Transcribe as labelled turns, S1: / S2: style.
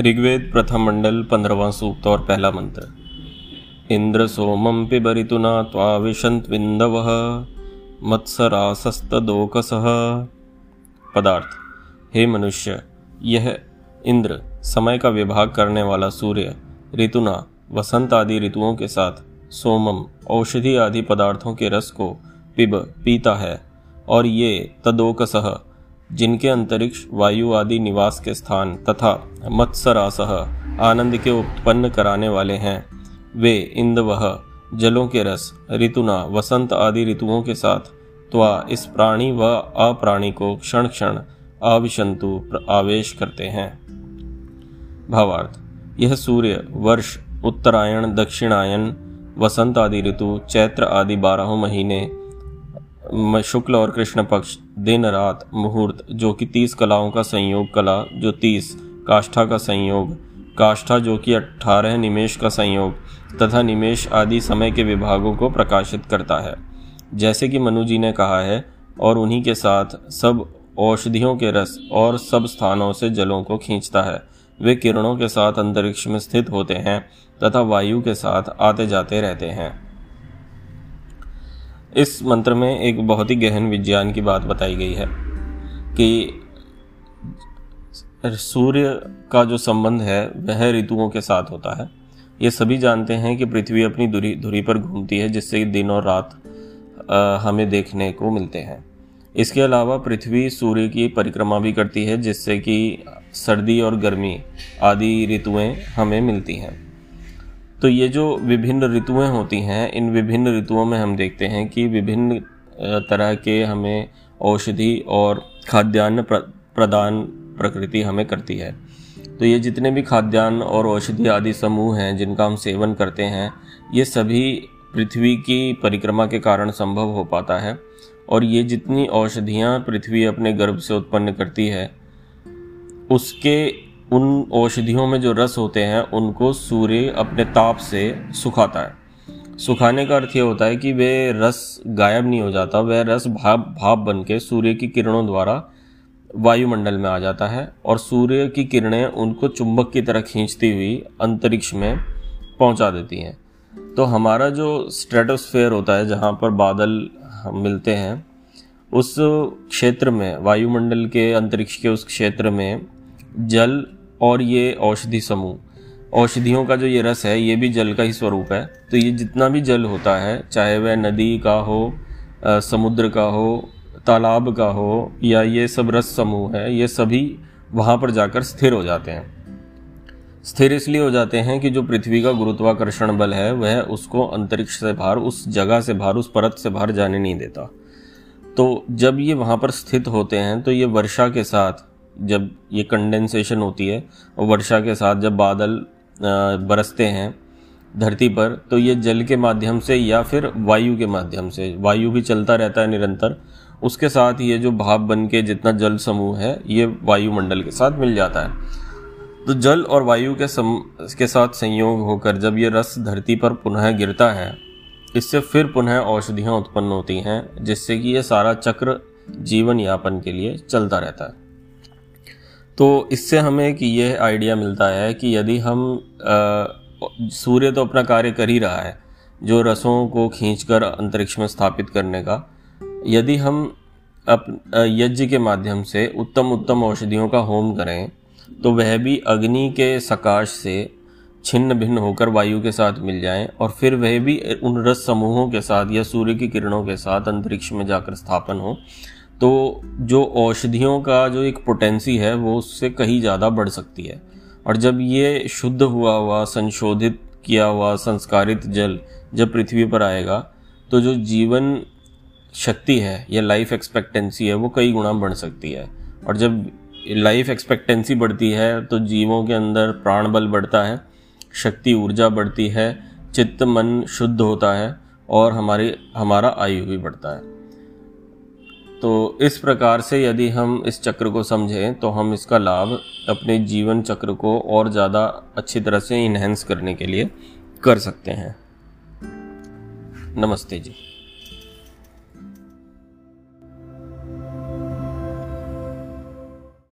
S1: ऋग्वेद प्रथम मंडल पंद्रवा सूक्त और पहला मंत्र। इंद्र सोमम पिबरितुना त्वाविशंत मत्सरासस्तोकस पदार्थ, हे मनुष्य, यह इंद्र समय का विभाग करने वाला सूर्य ऋतुना वसंत आदि ऋतुओं के साथ सोमम औषधि आदि पदार्थों के रस को पिब पीता है, और ये तदोकसह जिनके अंतरिक्ष, वायु आदि निवास के स्थान तथा मत्सरासह आनंद के उत्पन्न कराने वाले हैं। वे इंदवह, जलों के रस, ऋतुना, वसंत आदि ऋतुओं के साथ त्वा इस प्राणी व अप्राणी को क्षण क्षण आविशंतु आवेश करते हैं। भावार्थ, यह सूर्य, वर्ष, उत्तरायण, दक्षिणायन, वसंत आदि ऋतु, चैत्र आदि बारह महीने शुक्ल और कृष्ण पक्ष, दिन, रात, मुहूर्त, जो कि तीस कलाओं का संयोग कला, जो तीस, काष्ठा का संयोग, काष्ठा जो कि अठारह निमेश का संयोग, तथा निमेश आदि समय के विभागों को प्रकाशित करता है। जैसे कि मनु जी ने कहा है, और उन्हीं के साथ सब औषधियों के रस और सब स्थानों से जलों को खींचता है। वे किरणों के साथ अंतरिक्ष में स्थित होते हैं, तथा वायु के साथ आते जाते रहते हैं। इस मंत्र में एक बहुत ही गहन विज्ञान की बात बताई गई है कि सूर्य का जो संबंध है, वह ऋतुओं के साथ होता है। ये सभी जानते हैं कि पृथ्वी अपनी धुरी धुरी पर घूमती है, जिससे दिन और रात हमें देखने को मिलते हैं। इसके अलावा पृथ्वी सूर्य की परिक्रमा भी करती है, जिससे कि सर्दी और गर्मी आदि ऋतुएँ हमें मिलती हैं। तो ये जो विभिन्न ऋतुएँ होती हैं, इन विभिन्न ऋतुओं में हम देखते हैं कि विभिन्न तरह के हमें औषधि और खाद्यान्न प्रदान प्रकृति हमें करती है। तो ये जितने भी खाद्यान्न और औषधि आदि समूह हैं जिनका हम सेवन करते हैं, ये सभी पृथ्वी की परिक्रमा के कारण संभव हो पाता है और ये जितनी औषधियाँ पृथ्वी अपने गर्भ से उत्पन्न करती है, उसके उन औषधियों में जो रस होते हैं, उनको सूर्य अपने ताप से सुखाता है। सुखाने का अर्थ ये होता है कि वे रस गायब नहीं हो जाता वह रस भाप भाप बन के सूर्य की किरणों द्वारा वायुमंडल में आ जाता है और सूर्य की किरणें उनको चुंबक की तरह खींचती हुई अंतरिक्ष में पहुँचा देती हैं। तो हमारा जो स्ट्रेटोस्फेयर होता है, जहाँ पर बादल मिलते हैं, उस क्षेत्र में, वायुमंडल के अंतरिक्ष के उस क्षेत्र में जल और ये औषधि समूह। औषधियों का जो ये रस है, ये भी जल का ही स्वरूप है। तो ये जितना भी जल होता है, चाहे वह नदी का हो समुद्र का हो, तालाब का हो, या ये सब रस समूह है, ये सभी वहाँ पर जाकर स्थिर हो जाते हैं। स्थिर इसलिए हो जाते हैं कि जो पृथ्वी का गुरुत्वाकर्षण बल है, वह उसको अंतरिक्ष से बाहर, उस जगह से बाहर, उस परत से बाहर जाने नहीं देता। तो जब ये वहाँ पर स्थित होते हैं तो ये वर्षा के साथ जब ये कंडेंसेशन होती है और वर्षा के साथ जब बादल बरसते हैं धरती पर तो ये जल के माध्यम से या फिर वायु के माध्यम से, वायु भी चलता रहता है निरंतर, उसके साथ ये जो भाप बन के जितना जल समूह है, ये वायुमंडल के साथ मिल जाता है। तो जल और वायु के सम, के साथ संयोग होकर जब ये रस धरती पर पुनः गिरता है, इससे फिर पुनः औषधियाँ उत्पन्न होती हैं, जिससे कि ये सारा चक्र जीवन यापन के लिए चलता रहता है। तो इससे हमें एक ये आइडिया मिलता है कि यदि हम सूर्य तो अपना कार्य कर ही रहा है, जो रसों को खींचकर अंतरिक्ष में स्थापित करने का, यदि हम अप यज्ञ के माध्यम से उत्तम उत्तम औषधियों का होम करें तो वह भी अग्नि के सकाश से छिन्न भिन्न होकर वायु के साथ मिल जाएँ और फिर वह भी उन रस समूहों के साथ या सूर्य की किरणों के साथ अंतरिक्ष में जाकर स्थापन हो। तो जो औषधियों का जो एक पोटेंसी है, वो उससे कहीं ज़्यादा बढ़ सकती है। और जब ये शुद्ध हुआ हुआ, संशोधित किया हुआ, संस्कारित जल जब पृथ्वी पर आएगा तो जो जीवन शक्ति है या लाइफ एक्सपेक्टेंसी है, वो कई गुना बढ़ सकती है। और जब लाइफ एक्सपेक्टेंसी बढ़ती है तो जीवों के अंदर प्राण बल बढ़ता है, शक्ति ऊर्जा बढ़ती है, चित्त मन शुद्ध होता है, और हमारी, हमारा आयु भी बढ़ता है। तो इस प्रकार से यदि हम इस चक्र को समझें तो हम इसका लाभ अपने जीवन चक्र को और ज़्यादा अच्छी तरह से इन्हेंस करने के लिए कर सकते हैं। नमस्ते जी।